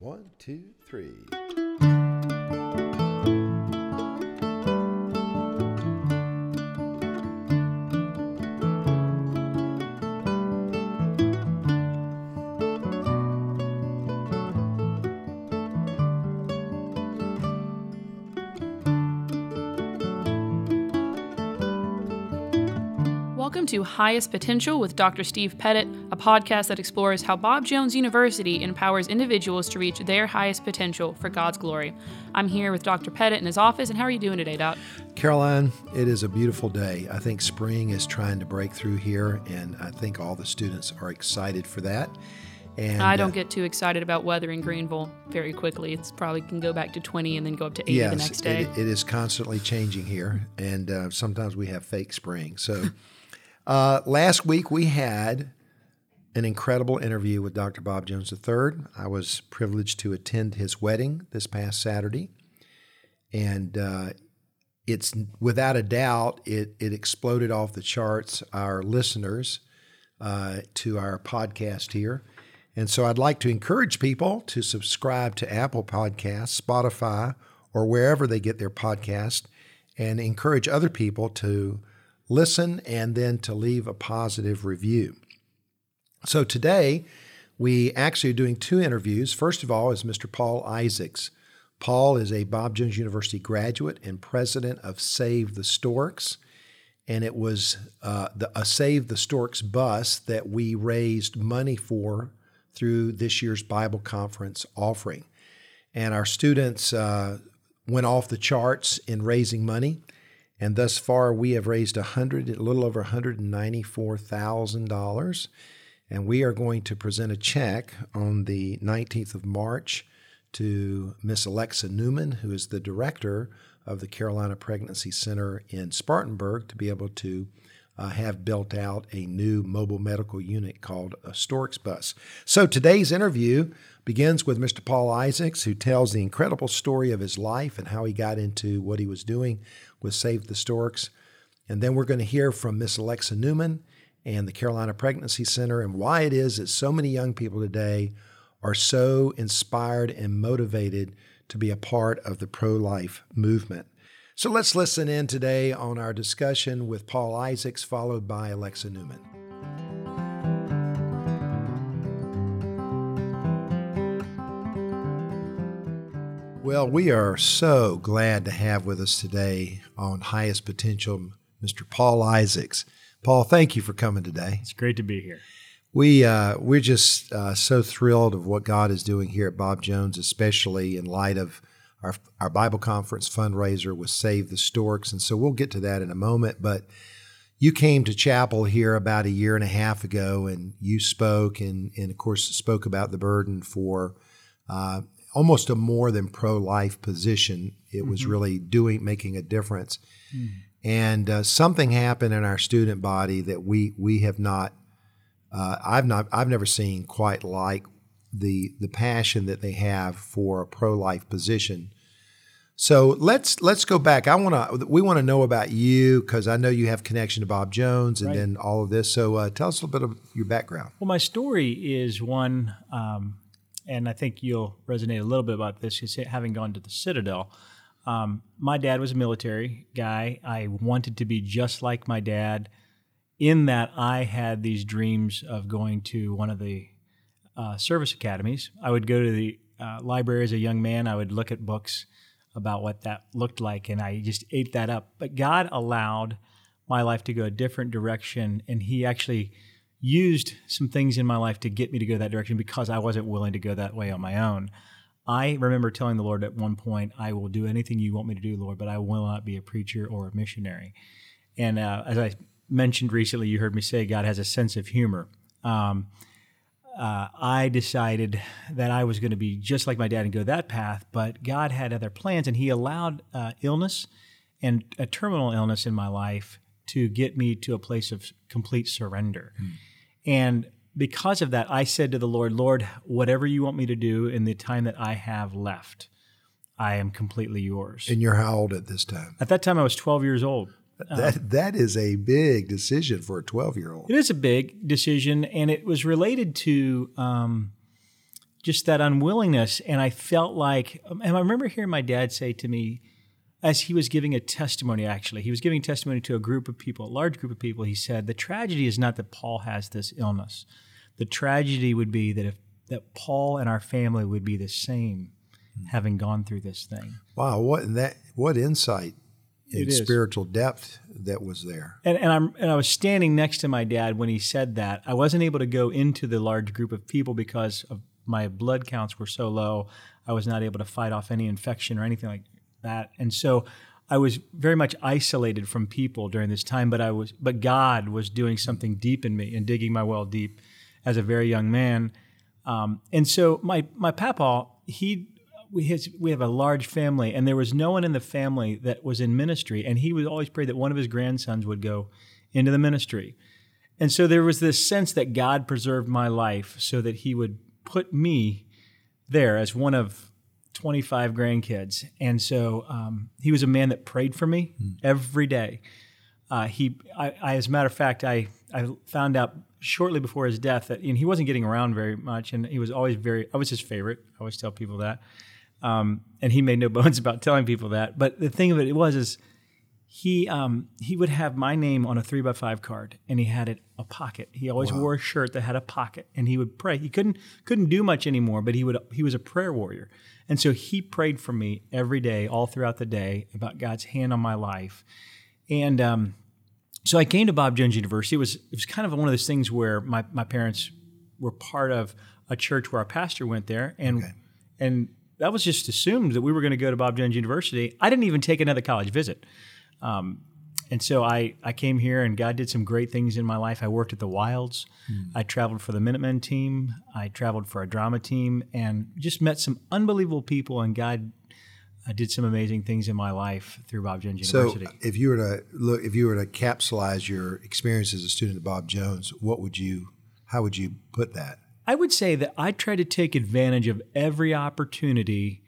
One, two, three. To Highest Potential with Dr. Steve Pettit, a podcast that explores how Bob Jones University empowers individuals to reach their highest potential for God's glory. I'm here with Dr. Pettit in his office, and how are you doing today, Doc? Caroline, it is a beautiful day. I think spring is trying to break through here, and I think all the students are excited for that. And I don't uh, get too excited about weather in Greenville very quickly. It's probably can go back to 20 and then go up to 80 yes, the next day. It, it is constantly changing here, and uh, sometimes we have fake spring. So, uh, last week we had an incredible interview with Dr. Bob Jones III. I was privileged to attend his wedding this past Saturday, and uh, it's without a doubt it it exploded off the charts. Our listeners uh, to our podcast here. And so I'd like to encourage people to subscribe to Apple Podcasts, Spotify, or wherever they get their podcast, and encourage other people to listen and then to leave a positive review. So today, we actually are doing two interviews. First of all is Mr. Paul Isaacs. Paul is a Bob Jones University graduate and president of Save the Storks and it was uh, the, a Save the Storks bus that we raised money for through this year's Bible conference offering. And our students uh, went off the charts in raising money. And thus far, we have raised a hundred, a little over $194,000. And we are going to present a check on the 19th of March to Miss Alexa Newman, who is the director of the Carolina Pregnancy Center in Spartanburg, to be able to uh, have built out a new mobile medical unit called a Storks Bus. So today's interview begins with Mr. Paul Isaacs, who tells the incredible story of his life and how he got into what he was doing with Save the Storks. And then we're going to hear from Miss Alexa Newman and the Carolina Pregnancy Center and why it is that so many young people today are so inspired and motivated to be a part of the pro life movement. So let's listen in today on our discussion with Paul Isaacs, followed by Alexa Newman. Well, we are so glad to have with us today on Highest Potential Mr. Paul Isaacs. Paul, thank you for coming today. It's great to be here. We uh, we're just uh, so thrilled of what God is doing here at Bob Jones, especially in light of our our Bible conference fundraiser with Save the Storks, and so we'll get to that in a moment. But you came to chapel here about a year and a half ago, and you spoke, and and of course spoke about the burden for uh, almost a more than pro life position. It was really doing making a difference, and uh, something happened in our student body that we we have not uh, I've not I've never seen quite like the the passion that they have for a pro life position. So let's let's go back. I want to we want to know about you because I know you have connection to Bob Jones and Right. then all of this. So uh, tell us a little bit of your background. Well, my story is one, um, and I think you'll resonate a little bit about this, is having gone to the Citadel. Um, my dad was a military guy. I wanted to be just like my dad, in that I had these dreams of going to one of the uh, service academies. I would go to the uh, library as a young man. I would look at books about what that looked like, and I just ate that up. But God allowed my life to go a different direction, and He actually used some things in my life to get me to go that direction because I wasn't willing to go that way on my own. I remember telling the Lord at one point, I will do anything you want me to do, Lord, but I will not be a preacher or a missionary. And uh, as I mentioned recently, you heard me say God has a sense of humor. Um, uh, I decided that I was going to be just like my dad and go that path, but God had other plans, and He allowed uh, illness and a terminal illness in my life to get me to a place of complete surrender. And because of that, I said to the Lord, Lord, whatever you want me to do in the time that I have left, I am completely yours. And you're how old at this time? At that time, I was 12 years old. That that is a big decision for a 12 year old. It is a big decision, and it was related to um, just that unwillingness. And I felt like, and I remember hearing my dad say to me, as he was giving a testimony, actually, he was giving testimony to a group of people, a large group of people. He said, The tragedy is not that Paul has this illness. The tragedy would be that if that Paul and our family would be the same hmm. having gone through this thing. Wow, what that what insight and spiritual depth that was there. And, and I'm and I was standing next to my dad when he said that. I wasn't able to go into the large group of people because of my blood counts were so low. I was not able to fight off any infection or anything like that. And so I was very much isolated from people during this time, but I was but God was doing something deep in me and digging my well deep as a very young man. Um, and so my my papa, he we his, we have a large family, and there was no one in the family that was in ministry, and he would always pray that one of his grandsons would go into the ministry. And so there was this sense that God preserved my life so that he would put me there as one of 25 grandkids. And so um, he was a man that prayed for me mm. every day. Uh, he, I, I, as a matter of fact, I, I found out shortly before his death that he wasn't getting around very much, and he was always very. I was his favorite. I always tell people that, um, and he made no bones about telling people that. But the thing of it was is he um, he would have my name on a three by five card, and he had it a pocket. He always wow. wore a shirt that had a pocket, and he would pray. He couldn't couldn't do much anymore, but he would he was a prayer warrior, and so he prayed for me every day, all throughout the day, about God's hand on my life, and um, so I came to Bob Jones University. It was it was kind of one of those things where my my parents were part of a church where our pastor went there, and okay. and that was just assumed that we were going to go to Bob Jones University. I didn't even take another college visit. Um, and so I, I came here and God did some great things in my life. I worked at the Wilds. Mm. I traveled for the Minutemen team. I traveled for a drama team and just met some unbelievable people. And God uh, did some amazing things in my life through Bob Jones University. So if you were to look, if you were to capsulize your experience as a student at Bob Jones, what would you, how would you put that? I would say that I tried to take advantage of every opportunity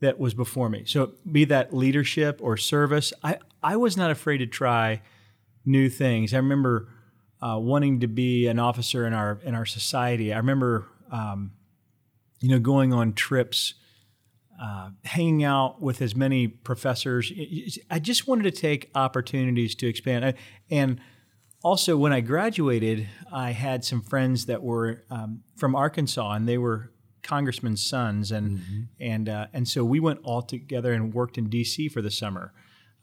that was before me. So, be that leadership or service, I, I was not afraid to try new things. I remember uh, wanting to be an officer in our in our society. I remember, um, you know, going on trips, uh, hanging out with as many professors. I just wanted to take opportunities to expand. And also, when I graduated, I had some friends that were um, from Arkansas, and they were congressmen's sons, and mm-hmm. and uh, and so we went all together and worked in D.C. for the summer.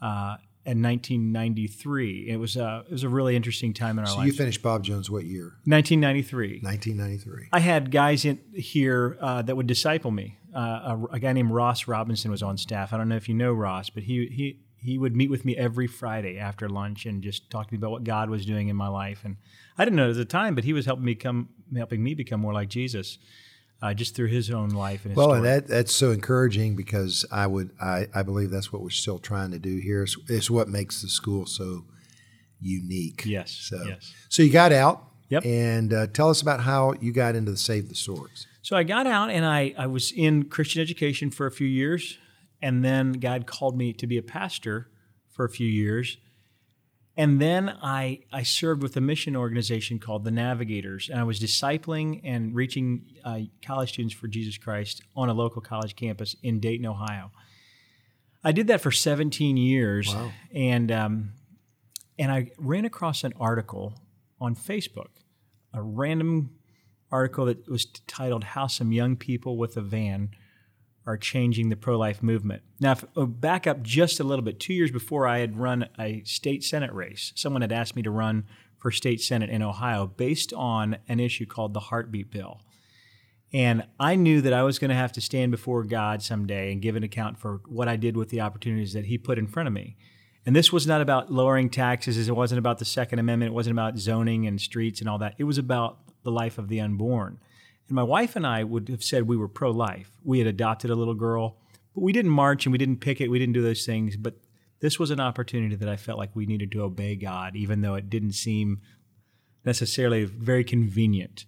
Uh, in 1993, it was a it was a really interesting time in our life. so you finished Bob Jones what year? 1993. 1993. I had guys in here uh, that would disciple me. Uh, a, a, guy named Ross Robinson was on staff. I don't know if you know Ross, but he he he would meet with me every Friday after lunch and just talk to me about what God was doing in my life. And I didn't know it at the time, but he was helping me come, helping me become more like Jesus, uh, just through his own life and his well, story. and that that's so encouraging because I would I, I believe that's what we're still trying to do here. It's, it's what makes the school so unique. Yes. So yes. so you got out. Yep. And uh, tell us about how you got into the Save the Storks. So I got out and I, I was in Christian education for a few years. And then God called me to be a pastor for a few years. And then I, I served with a mission organization called the Navigators, and I was discipling and reaching uh, college students for Jesus Christ on a local college campus in Dayton, Ohio. I did that for 17 years, wow. and um, and I ran across an article on Facebook, a random article that was titled "How Some Young People with a Van are changing the pro life movement. Now, if, oh, back up just a little bit, two years before I had run a state Senate race, someone had asked me to run for state Senate in Ohio based on an issue called the heartbeat bill. And I knew that I was going to have to stand before God someday and give an account for what I did with the opportunities that He put in front of me. And this was not about lowering taxes, it wasn't about the Second Amendment, it wasn't about zoning and streets and all that. It was about the life of the unborn. And my wife and I would have said we were pro life. We had adopted a little girl, but we didn't march and we didn't pick it, we didn't do those things. But this was an opportunity that I felt like we needed to obey God, even though it didn't seem necessarily very convenient.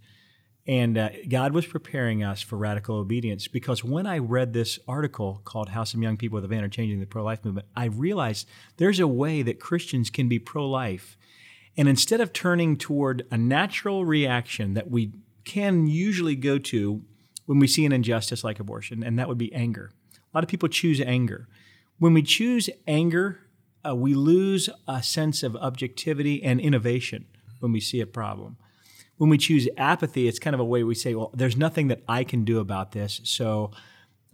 And uh, God was preparing us for radical obedience because when I read this article called How Some Young People with a Van Are Changing the Pro Life Movement, I realized there's a way that Christians can be pro life. And instead of turning toward a natural reaction that we can usually go to when we see an injustice like abortion, and that would be anger. A lot of people choose anger. When we choose anger, uh, we lose a sense of objectivity and innovation when we see a problem. When we choose apathy, it's kind of a way we say, well, there's nothing that I can do about this, so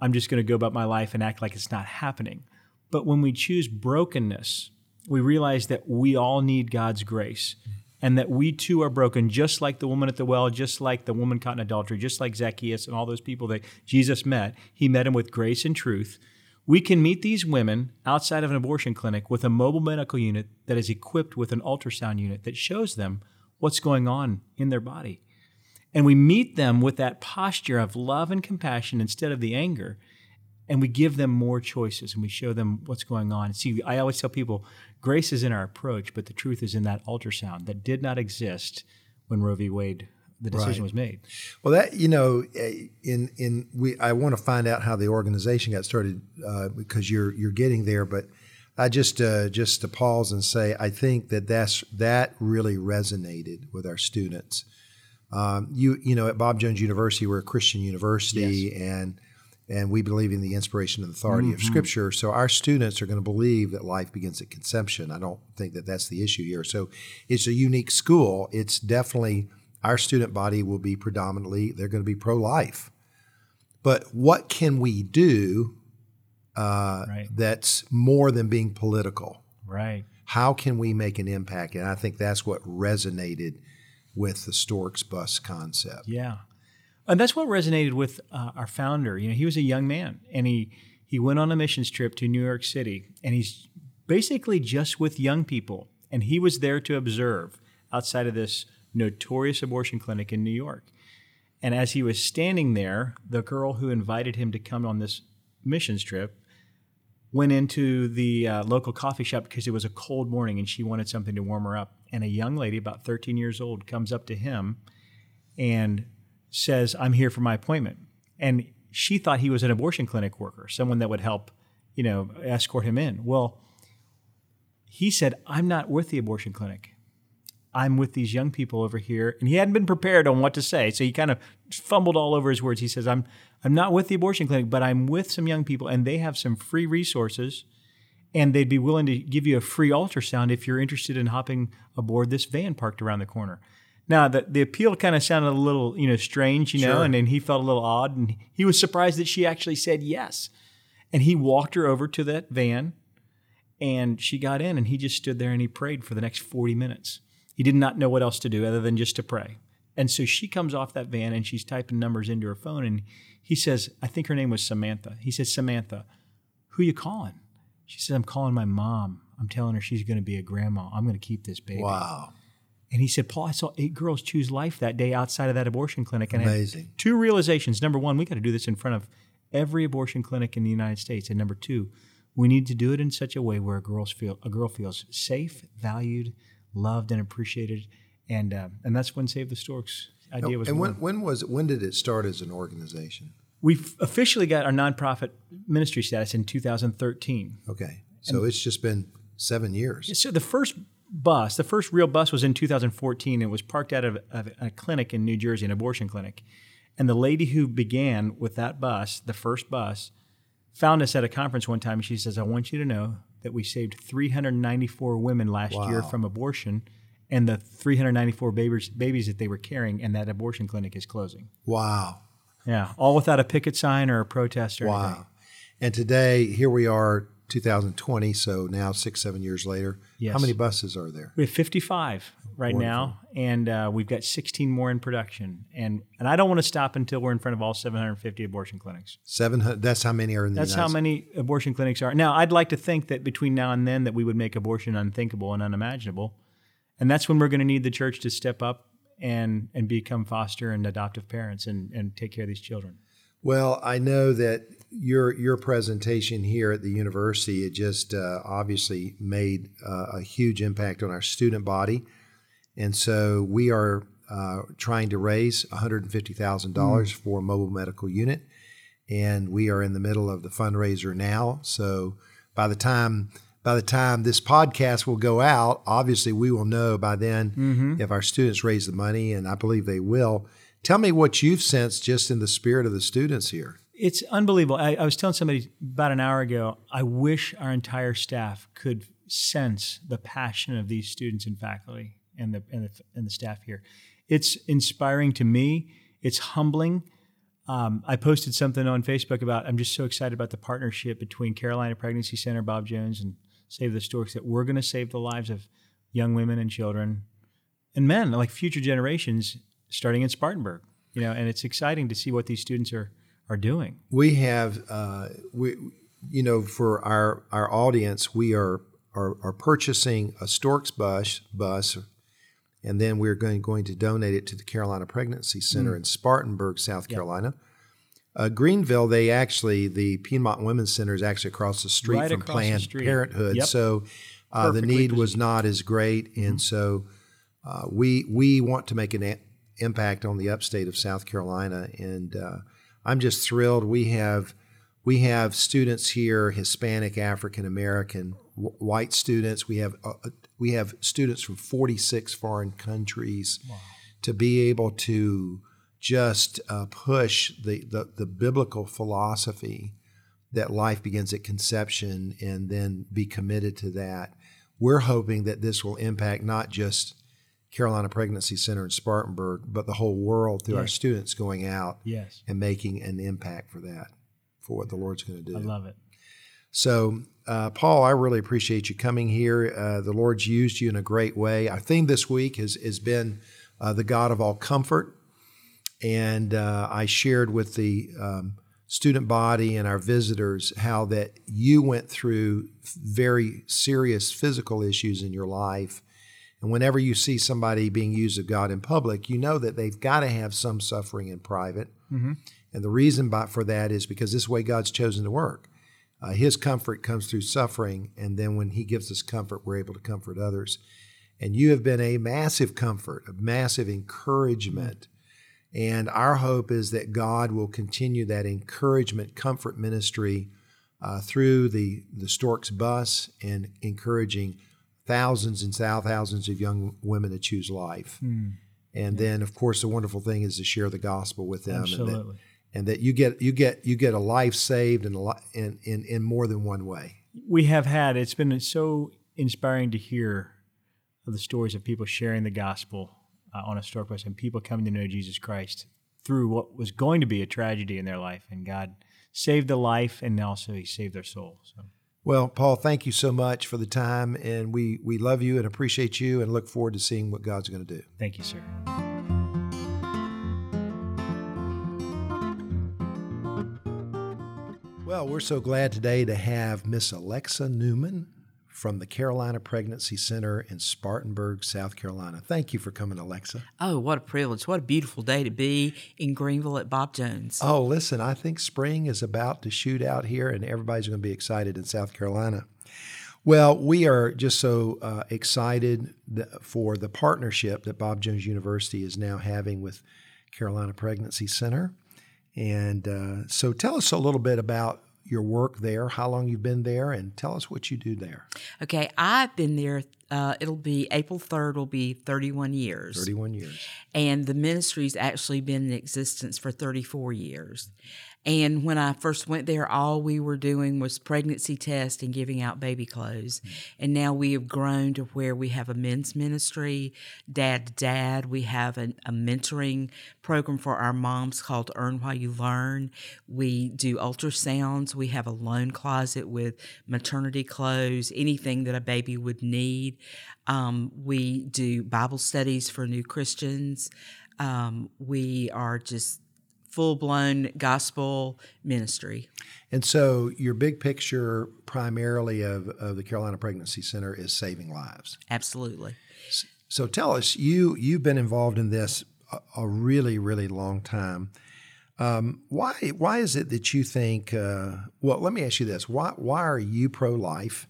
I'm just going to go about my life and act like it's not happening. But when we choose brokenness, we realize that we all need God's grace and that we too are broken, just like the woman at the well, just like the woman caught in adultery, just like Zacchaeus and all those people that Jesus met. He met him with grace and truth. We can meet these women outside of an abortion clinic with a mobile medical unit that is equipped with an ultrasound unit that shows them what's going on in their body. And we meet them with that posture of love and compassion instead of the anger. And we give them more choices and we show them what's going on. See, I always tell people grace is in our approach, but the truth is in that ultrasound that did not exist when Roe v. Wade the decision Right. was made. Well, that you know, eh, in in we, I want to find out how the organization got started uh, because you're you're getting there. But I just uh, just to pause and say, I think that that's that really resonated with our students. Um, you you know, at Bob Jones University, we're a Christian university, and and we believe in the inspiration and authority of Scripture. So our students are going to believe that life begins at conception. I don't think that that's the issue here. So it's a unique school. It's definitely our student body will be predominantly they're going to be pro-life. But what can we do uh, Right. that's more than being political? Right. How can we make an impact? And I think that's what resonated with the Storks bus concept. Yeah, and that's what resonated with uh, our founder. You know, he was a young man, and he he went on a missions trip to New York City, and he's basically just with young people, and he was there to observe outside of this notorious abortion clinic in New York. And as he was standing there, the girl who invited him to come on this missions trip went into the uh, local coffee shop because it was a cold morning and she wanted something to warm her up. And a young lady, about 13 years old, comes up to him and says, I'm here for my appointment. And she thought he was an abortion clinic worker, someone that would help, you know, escort him in. Well, he said, I'm not with the abortion clinic. I'm with these young people over here. And he hadn't been prepared on what to say. So he kind of fumbled all over his words. He says, I'm I'm not with the abortion clinic, but I'm with some young people and they have some free resources and they'd be willing to give you a free ultrasound if you're interested in hopping aboard this van parked around the corner. Now, the, the appeal kind of sounded a little, you know, strange, you know, Sure. and then he felt a little odd, and he was surprised that she actually said yes. And he walked her over to that van, and she got in, and he just stood there and he prayed for the next 40 minutes. He did not know what else to do other than just to pray. And so she comes off that van and she's typing numbers into her phone, and he says, I think her name was Samantha. He says, Samantha, who you calling? She says, I'm calling my mom. I'm telling her she's going to be a grandma. I'm going to keep this baby. Wow. And he said, Paul, I saw eight girls choose life that day outside of that abortion clinic. And Amazing. two realizations. Number one, we got to do this in front of every abortion clinic in the United States. And number two, we need to do it in such a way where a girl feel a girl feels safe, valued, loved, and appreciated. And uh, and that's when Save the Storks idea was and when, born. when was when did it start as an organization? We officially got our nonprofit ministry status in 2013. Okay, so it's just been seven years. So the first bus, the first real bus was in 2014. It was parked out of, of a clinic in New Jersey, an abortion clinic. And the lady who began with that bus, the first bus, found us at a conference one time. And she says, I want you to know that we saved 394 women last year from abortion and the 394 babies, babies that they were carrying, and that abortion clinic is closing. Wow, Yeah, all without a picket sign or a protest or anything. wow. And today, here we are, 2020. So now six, seven years later, how many buses are there? We have 55 right now, and uh, we've got 16 more in production. And and I don't want to stop until we're in front of all 750 abortion clinics. Seven hundred. That's how many are in the That's United how many abortion clinics are. Now, I'd like to think that between now and then that we would make abortion unthinkable and unimaginable. And that's when we're going to need the church to step up and and become foster and adoptive parents and, and take care of these children. Well, I know that your your presentation here at the university it just uh, obviously made uh, a huge impact on our student body, and so we are uh, trying to raise one hundred and fifty thousand dollars for a mobile medical unit, and we are in the middle of the fundraiser now. So by the time by the time this podcast will go out, obviously we will know by then if our students raise the money, and I believe they will. Tell me what you've sensed just in the spirit of the students here. It's unbelievable. I, I was telling somebody about an hour ago, I wish our entire staff could sense the passion of these students and faculty and the, and the, and the staff here. It's inspiring to me. It's humbling. Um, I posted something on Facebook about I'm just so excited about the partnership between Carolina Pregnancy Center, Bob Jones, and Save the Storks that we're going to save the lives of young women and children and men, like future generations, starting in Spartanburg. You know, and it's exciting to see what these students are are doing. We have, uh, we, you know, for our our audience, we are are, are purchasing a Storks bus bus and then we're going, going to donate it to the Carolina Pregnancy Center mm. in Spartanburg, South Carolina. Uh, Greenville, they actually the Piedmont Women's Center is actually across the street right from Planned Parenthood, yep. so uh, the need positioned. was not as great, and mm-hmm. so uh, we we want to make an a- impact on the upstate of South Carolina, and uh, I'm just thrilled we have we have students here, Hispanic, African American, w- white students. We have uh, uh, we have students from 46 foreign countries wow. to be able to just uh, push the, the, the biblical philosophy that life begins at conception and then be committed to that. We're hoping that this will impact not just Carolina Pregnancy Center in Spartanburg, but the whole world through yes. our students going out yes. and making an impact for that, for what the Lord's going to do. I love it. So, uh, Paul, I really appreciate you coming here. Uh, the Lord's used you in a great way. Our theme this week has, has been uh, the God of all comfort. And uh, I shared with the um, student body and our visitors how that you went through very serious physical issues in your life. And whenever you see somebody being used of God in public, you know that they've got to have some suffering in private. Mm-hmm. And the reason by, for that is because this way God's chosen to work. Uh, his comfort comes through suffering, and then when He gives us comfort, we're able to comfort others. And you have been a massive comfort, a massive encouragement. And our hope is that God will continue that encouragement, comfort ministry uh, through the, the Storks bus and encouraging thousands and thousands of young women to choose life. Mm. And yeah. then, of course, the wonderful thing is to share the gospel with them. Absolutely. And that, and that you get you get you get a life saved in, a, in in in more than one way. We have had it's been so inspiring to hear of the stories of people sharing the gospel uh, on a bus and people coming to know Jesus Christ through what was going to be a tragedy in their life, and God saved the life and also He saved their soul. So. Well, Paul, thank you so much for the time, and we we love you and appreciate you, and look forward to seeing what God's going to do. Thank you, sir. Well, we're so glad today to have Miss Alexa Newman from the Carolina Pregnancy Center in Spartanburg, South Carolina. Thank you for coming, Alexa. Oh, what a privilege. What a beautiful day to be in Greenville at Bob Jones. Oh, listen, I think spring is about to shoot out here and everybody's going to be excited in South Carolina. Well, we are just so uh, excited for the partnership that Bob Jones University is now having with Carolina Pregnancy Center. And uh, so tell us a little bit about your work there, how long you've been there, and tell us what you do there. Okay, I've been there. Uh, it'll be April 3rd, will be 31 years. 31 years. And the ministry's actually been in existence for 34 years. And when I first went there, all we were doing was pregnancy tests and giving out baby clothes. Mm-hmm. And now we have grown to where we have a men's ministry, dad to dad. We have an, a mentoring program for our moms called Earn While You Learn. We do ultrasounds. We have a loan closet with maternity clothes, anything that a baby would need. Um, we do Bible studies for new Christians. Um, we are just full blown gospel ministry. And so, your big picture primarily of, of the Carolina Pregnancy Center is saving lives. Absolutely. So, tell us you you've been involved in this a, a really really long time. Um, why why is it that you think? Uh, well, let me ask you this: why why are you pro life?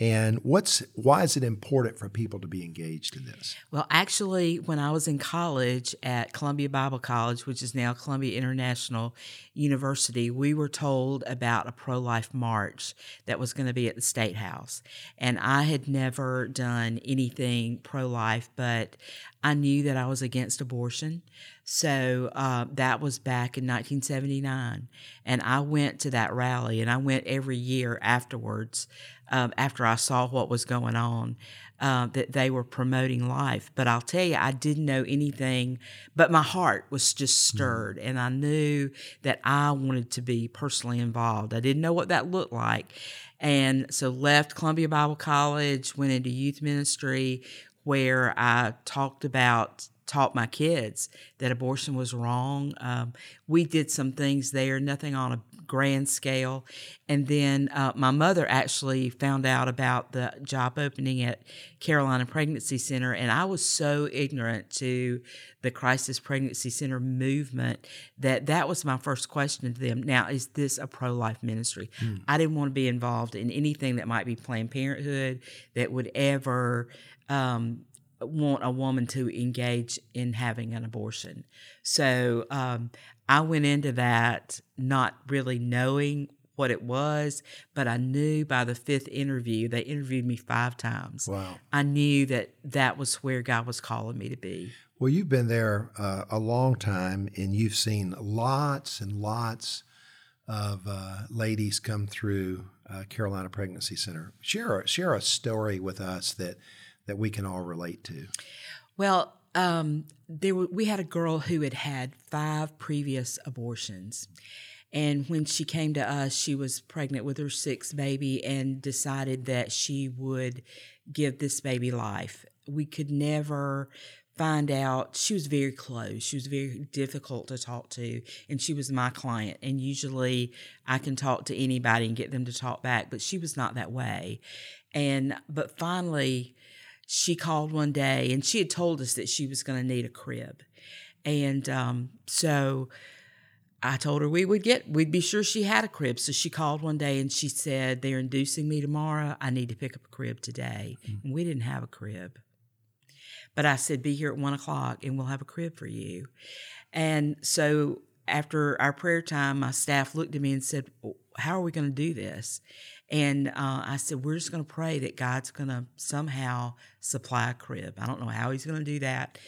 And what's why is it important for people to be engaged in this? Well, actually, when I was in college at Columbia Bible College, which is now Columbia International University, we were told about a pro life march that was going to be at the State House. And I had never done anything pro life, but I knew that I was against abortion. So uh, that was back in 1979. And I went to that rally, and I went every year afterwards um, after I saw what was going on. Uh, that they were promoting life. But I'll tell you, I didn't know anything, but my heart was just stirred, mm-hmm. and I knew that I wanted to be personally involved. I didn't know what that looked like. And so left Columbia Bible College, went into youth ministry where I talked about taught my kids that abortion was wrong. Um, we did some things there, nothing on a grand scale. And then uh, my mother actually found out about the job opening at Carolina Pregnancy Center, and I was so ignorant to the Crisis Pregnancy Center movement that that was my first question to them. Now, is this a pro life ministry? Hmm. I didn't want to be involved in anything that might be Planned Parenthood that would ever. Um, want a woman to engage in having an abortion. So um, I went into that not really knowing what it was, but I knew by the fifth interview, they interviewed me five times. Wow. I knew that that was where God was calling me to be. Well, you've been there uh, a long time and you've seen lots and lots of uh, ladies come through uh, Carolina Pregnancy Center. Share a, share a story with us that that we can all relate to? Well, um, there were, we had a girl who had had five previous abortions. And when she came to us, she was pregnant with her sixth baby and decided that she would give this baby life. We could never find out. She was very close. She was very difficult to talk to. And she was my client. And usually I can talk to anybody and get them to talk back, but she was not that way. And, but finally, she called one day and she had told us that she was going to need a crib. And um, so I told her we would get, we'd be sure she had a crib. So she called one day and she said, They're inducing me tomorrow. I need to pick up a crib today. Mm-hmm. And we didn't have a crib. But I said, Be here at one o'clock and we'll have a crib for you. And so after our prayer time, my staff looked at me and said, How are we going to do this? And uh, I said, We're just going to pray that God's going to somehow supply a crib. I don't know how He's going to do that.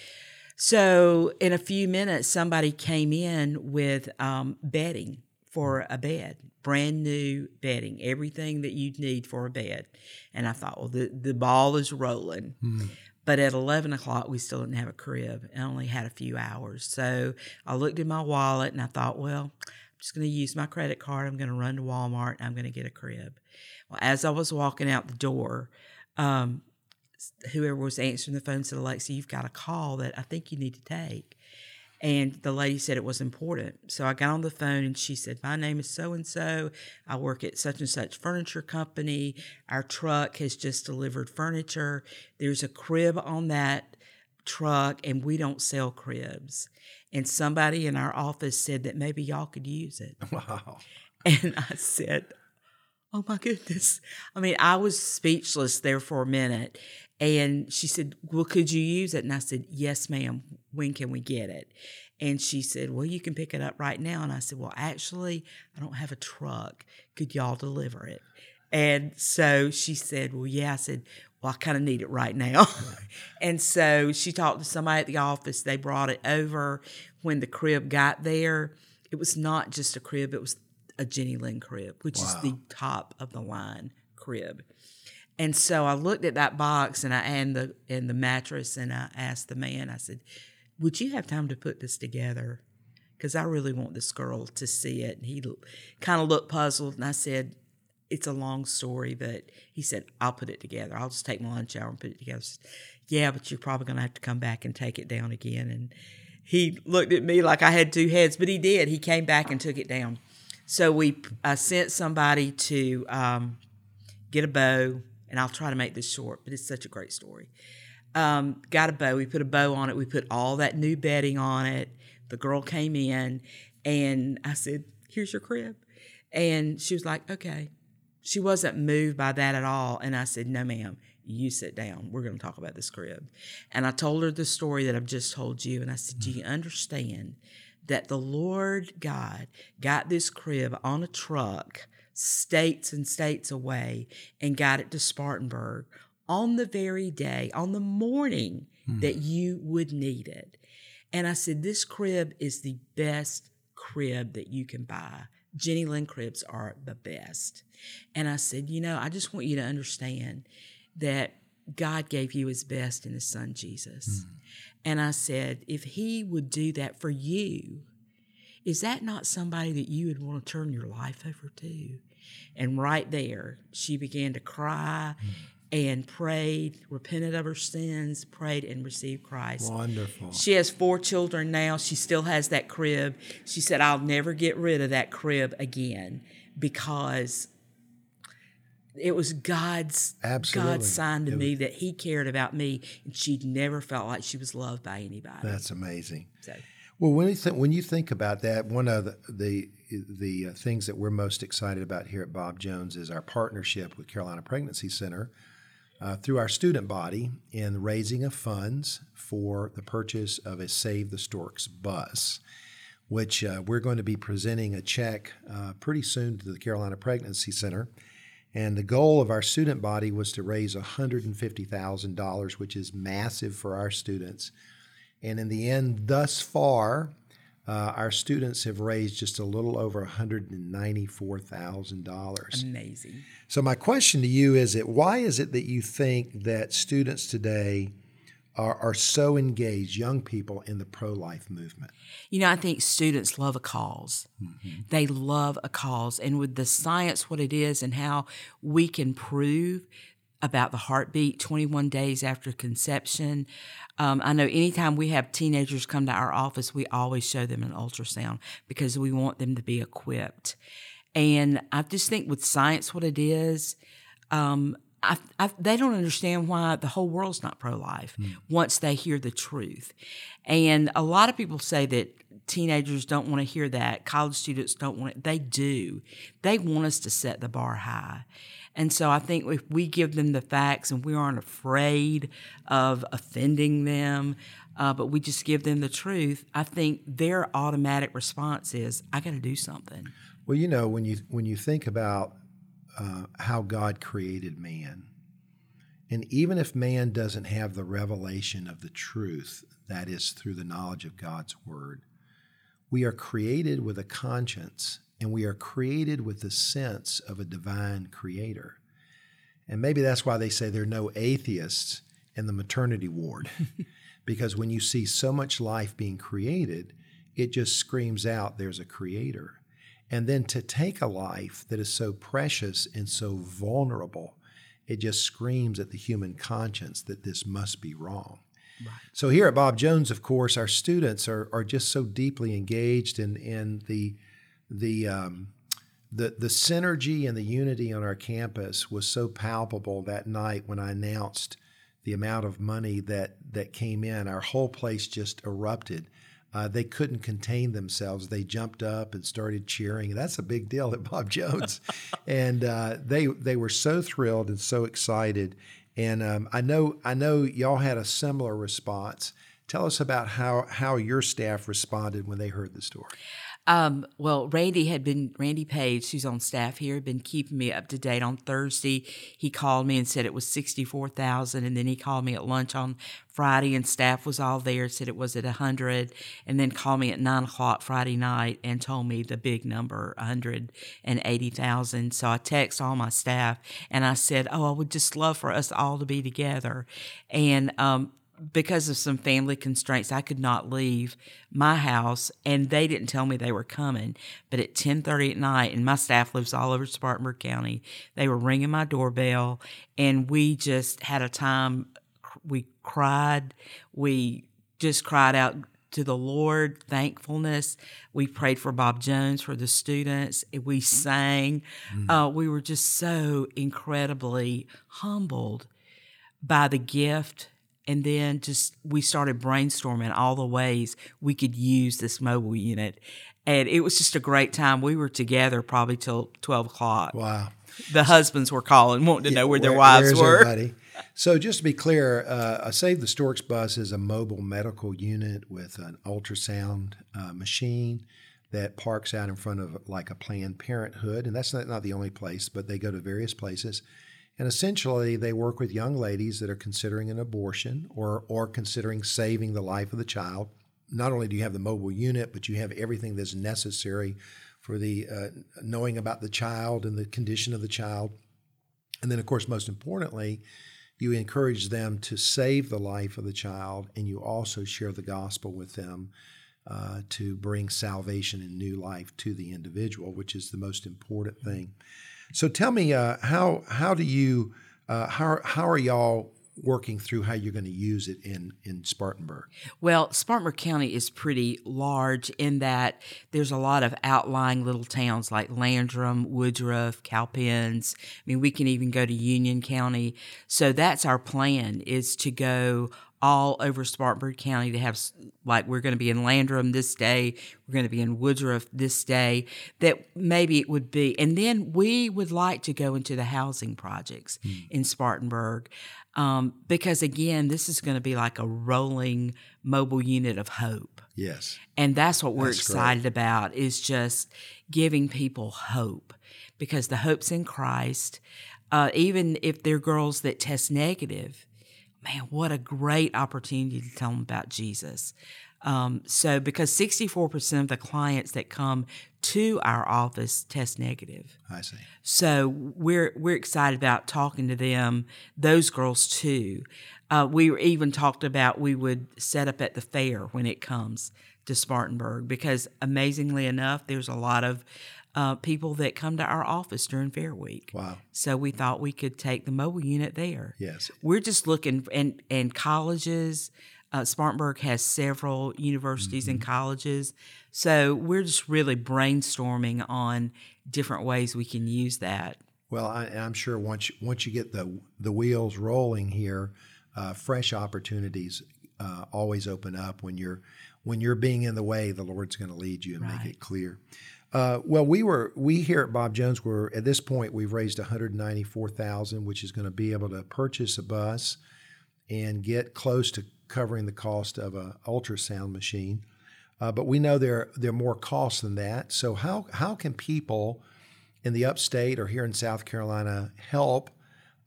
So, in a few minutes, somebody came in with um, bedding for a bed, brand new bedding, everything that you'd need for a bed. And I thought, well, the, the ball is rolling. Mm. But at 11 o'clock, we still didn't have a crib. I only had a few hours. So I looked in my wallet and I thought, well, I'm just going to use my credit card. I'm going to run to Walmart. I'm going to get a crib. As I was walking out the door, um, whoever was answering the phone said, Alexa, you've got a call that I think you need to take. And the lady said it was important. So I got on the phone and she said, My name is so and so. I work at such and such furniture company. Our truck has just delivered furniture. There's a crib on that truck, and we don't sell cribs and somebody in our office said that maybe y'all could use it. Wow. And I said, Oh my goodness. I mean, I was speechless there for a minute. And she said, Well, could you use it? And I said, Yes, ma'am. When can we get it? And she said, Well, you can pick it up right now. And I said, Well, actually, I don't have a truck. Could y'all deliver it? And so she said, Well, yeah. I said, well, I kind of need it right now. and so she talked to somebody at the office. They brought it over. When the crib got there, it was not just a crib, it was a Jenny Lind crib, which wow. is the top of the line crib. And so I looked at that box and I and the and the mattress and I asked the man, I said, Would you have time to put this together? Because I really want this girl to see it. And he kind of looked puzzled and I said, it's a long story, but he said, I'll put it together. I'll just take my lunch hour and put it together. Said, yeah, but you're probably going to have to come back and take it down again. And he looked at me like I had two heads, but he did. He came back and took it down. So we sent somebody to um, get a bow, and I'll try to make this short, but it's such a great story. Um, got a bow. We put a bow on it. We put all that new bedding on it. The girl came in, and I said, "Here's your crib," and she was like, "Okay." she wasn't moved by that at all. And I said, No, ma'am, you sit down. We're going to talk about this crib. And I told her the story that I've just told you. And I said, Do you understand that the Lord God got this crib on a truck states and states away and got it to Spartanburg on the very day, on the morning hmm. that you would need it? And I said, This crib is the best crib that you can buy. Jenny Lind cribs are the best. And I said, You know, I just want you to understand that God gave you his best in his son Jesus. Hmm. And I said, If he would do that for you, is that not somebody that you would want to turn your life over to? And right there, she began to cry hmm. and prayed, repented of her sins, prayed, and received Christ. Wonderful. She has four children now. She still has that crib. She said, I'll never get rid of that crib again because it was God's Absolutely. God's sign to It me that He cared about me, and she'd never felt like she was loved by anybody. That's amazing. So, Well, when you think when you think about that, one of the the, the uh, things that we're most excited about here at Bob Jones is our partnership with Carolina Pregnancy Center uh, through our student body in raising of funds for the purchase of a Save the Storks bus, which uh, we're going to be presenting a check uh, pretty soon to the Carolina Pregnancy Center. And the goal of our student body was to raise $150,000, which is massive for our students. And in the end, thus far, uh, our students have raised just a little over $194,000. amazing. So my question to you is it why is it that you think that students today are, are so engaged, young people, in the pro-life movement? You know, I think students love a because They love a cause. And with the science, what it is, and how we can prove about the heartbeat 21 days after conception. Um, I know anytime we have teenagers come to our office, we always show them an ultrasound because we want them to be equipped. And I just think with science, what it is, um, I, I, they don't understand why the whole world's not pro life once they hear the truth. And a lot of people say that teenagers don't want to hear that, college students don't want it. They do. They want us to set the bar high. And so I think if we give them the facts and we aren't afraid of offending them, uh, but we just give them the truth, I think their automatic response is, I got to do something. Well, you know, when you when you think about uh, how God created man, and even if man doesn't have the revelation of the truth, that is through the knowledge of God's word, we are created with a conscience and we are created with the sense of a divine creator. And maybe that's why they say there are no atheists in the maternity ward. because when you see so much life being created, it just screams out there's a creator. And then to take a life that is so precious and so vulnerable, it just screams at the human conscience that this must be wrong. So here at Bob Jones, of course, our students are, are just so deeply engaged in, in the the um, the the synergy and the unity on our campus was so palpable that night when I announced the amount of money that that came in. Our whole place just erupted. Uh, they couldn't contain themselves. They jumped up and started cheering. That's a big deal at Bob Jones, and uh, they they were so thrilled and so excited. And um, I know I know y'all had a similar response. Tell us about how how your staff responded when they heard the story. Um, well, Randy had been Randy Page, who's on staff here, had been keeping me up to date. On Thursday, he called me and said it was sixty four thousand, and then he called me at lunch on Friday, and staff was all there, said it was at a hundred, and then called me at nine o'clock Friday night and told me the big number, a hundred and eighty thousand. So I text all my staff and I said, "Oh, I would just love for us all to be together," and um, because of some family constraints, I could not leave my house, and they didn't tell me they were coming. But at ten thirty at night, and my staff lives all over Spartanburg County, they were ringing my doorbell, and we just had a time. We cried. We just cried out to the Lord, thankfulness. We prayed for Bob Jones, for the students. We sang. Uh, we were just so incredibly humbled by the gift and then just we started brainstorming all the ways we could use this mobile unit and it was just a great time. We were together probably till twelve o'clock. Wow. The husbands were calling, wanting to know where their wives were. everybody? So just to be clear, uh, a Save the Storks bus is a mobile medical unit with an ultrasound uh, machine that parks out in front of like a Planned Parenthood, and that's not, not the only place, but they go to various places. And essentially, they work with young ladies that are considering an abortion or or considering saving the life of the child. Not only do you have the mobile unit, but you have everything that's necessary for the uh, knowing about the child and the condition of the child. And then, of course, most importantly, you encourage them to save the life of the child, and you also share the gospel with them uh, to bring salvation and new life to the individual, which is the most important thing. So, tell me, uh, how how do you uh, how how are y'all working through how you're going to use it in in Spartanburg? Well, Spartanburg County is pretty large in that there's a lot of outlying little towns like Landrum, Woodruff, Cowpens. I mean, we can even go to Union County. So that's our plan is to go all over Spartanburg County to have like we're going to be in Landrum this day, we're going to be in Woodruff this day. That maybe it would be, and then we would like to go into the housing projects in Spartanburg um, because again, this is going to be like a rolling mobile unit of hope. Yes. And that's what we're That's great. excited about is just giving people hope because the hope's in Christ. Uh, even if they're girls that test negative, man, what a great opportunity to tell them about Jesus. Um, so, because 64% of the clients that come to our office test negative. I see. So we're we're excited about talking to them, those girls too. Uh, we were even talked about we would set up at the fair when it comes to Spartanburg because amazingly enough, there's a lot of uh, people that come to our office during Fair Week. Wow. So we thought we could take the mobile unit there. Yes. We're just looking and and colleges. Uh, Spartanburg has several universities and colleges, so we're just really brainstorming on different ways we can use that. Well, I, I'm sure once you, once you get the the wheels rolling here, uh, fresh opportunities uh, always open up when you're when you're being in the way. The Lord's going to lead you and make it clear. Uh, well, we were we here at Bob Jones were at this point we've raised 194,000, which is going to be able to purchase a bus and get close to covering the cost of a ultrasound machine. Uh, but we know there there are more costs than that. So how how can people in the upstate or here in South Carolina help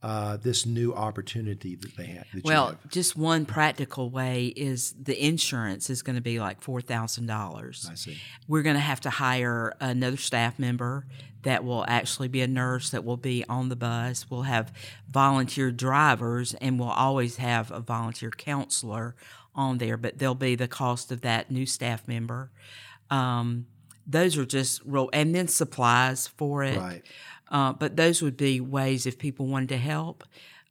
uh, this new opportunity that they have? That you Well, have? just one practical way is the insurance is going to be like four thousand dollars. I see. We're going to have to hire another staff member that will actually be a nurse that will be on the bus. We'll have volunteer drivers, and we'll always have a volunteer counselor on there. But there'll be the cost of that new staff member. Um, those are just real, and then supplies for it. Right. Uh, but those would be ways if people wanted to help.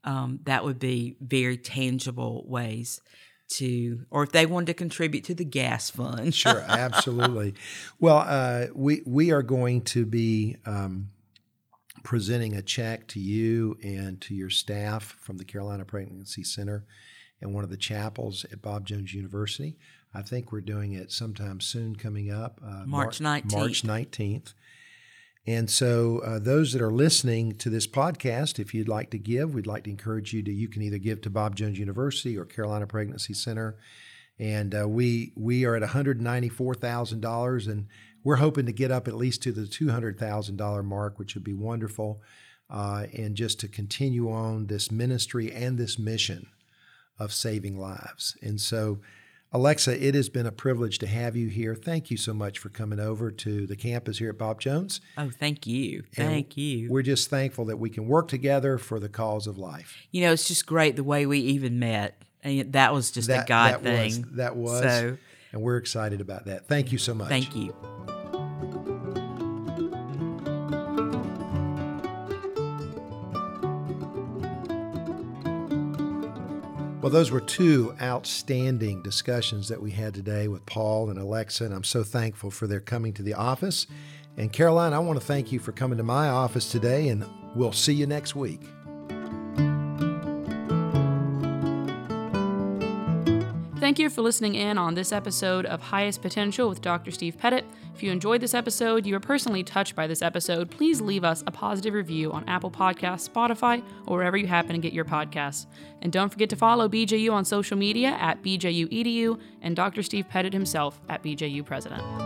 Um, that would be very tangible ways to, or if they wanted to contribute to the gas fund. Sure, absolutely. Well, uh, we we are going to be um, presenting a check to you and to your staff from the Carolina Pregnancy Center and one of the chapels at Bob Jones University. I think we're doing it sometime soon, coming up uh, March 19th. March nineteenth. And so, uh, those that are listening to this podcast, if you'd like to give, we'd like to encourage you to. You can either give to Bob Jones University or Carolina Pregnancy Center, and uh, we we are at one hundred ninety four thousand dollars, and we're hoping to get up at least to the two hundred thousand dollar mark, which would be wonderful, uh, and just to continue on this ministry and this mission of saving lives. And so, Alexa, it has been a privilege to have you here. Thank you so much for coming over to the campus here at Bob Jones. Oh, thank you. And Thank you. We're just thankful that we can work together for the cause of life. You know, it's just great the way we even met. And that was just a God that thing. Was, that was. So and we're excited about that. Thank you so much. thank you. Well, those were two outstanding discussions that we had today with Paul and Alexa, and I'm so thankful for their coming to the office. And Caroline, I want to thank you for coming to my office today, and we'll see you next week. Thank you for listening in on this episode of Highest Potential with Dr. Steve Pettit. If you enjoyed this episode, you were personally touched by this episode, please leave us a positive review on Apple Podcasts, Spotify, or wherever you happen to get your podcasts. And don't forget to follow BJU on social media at BJUEDU and Dr. Steve Pettit himself at BJU President.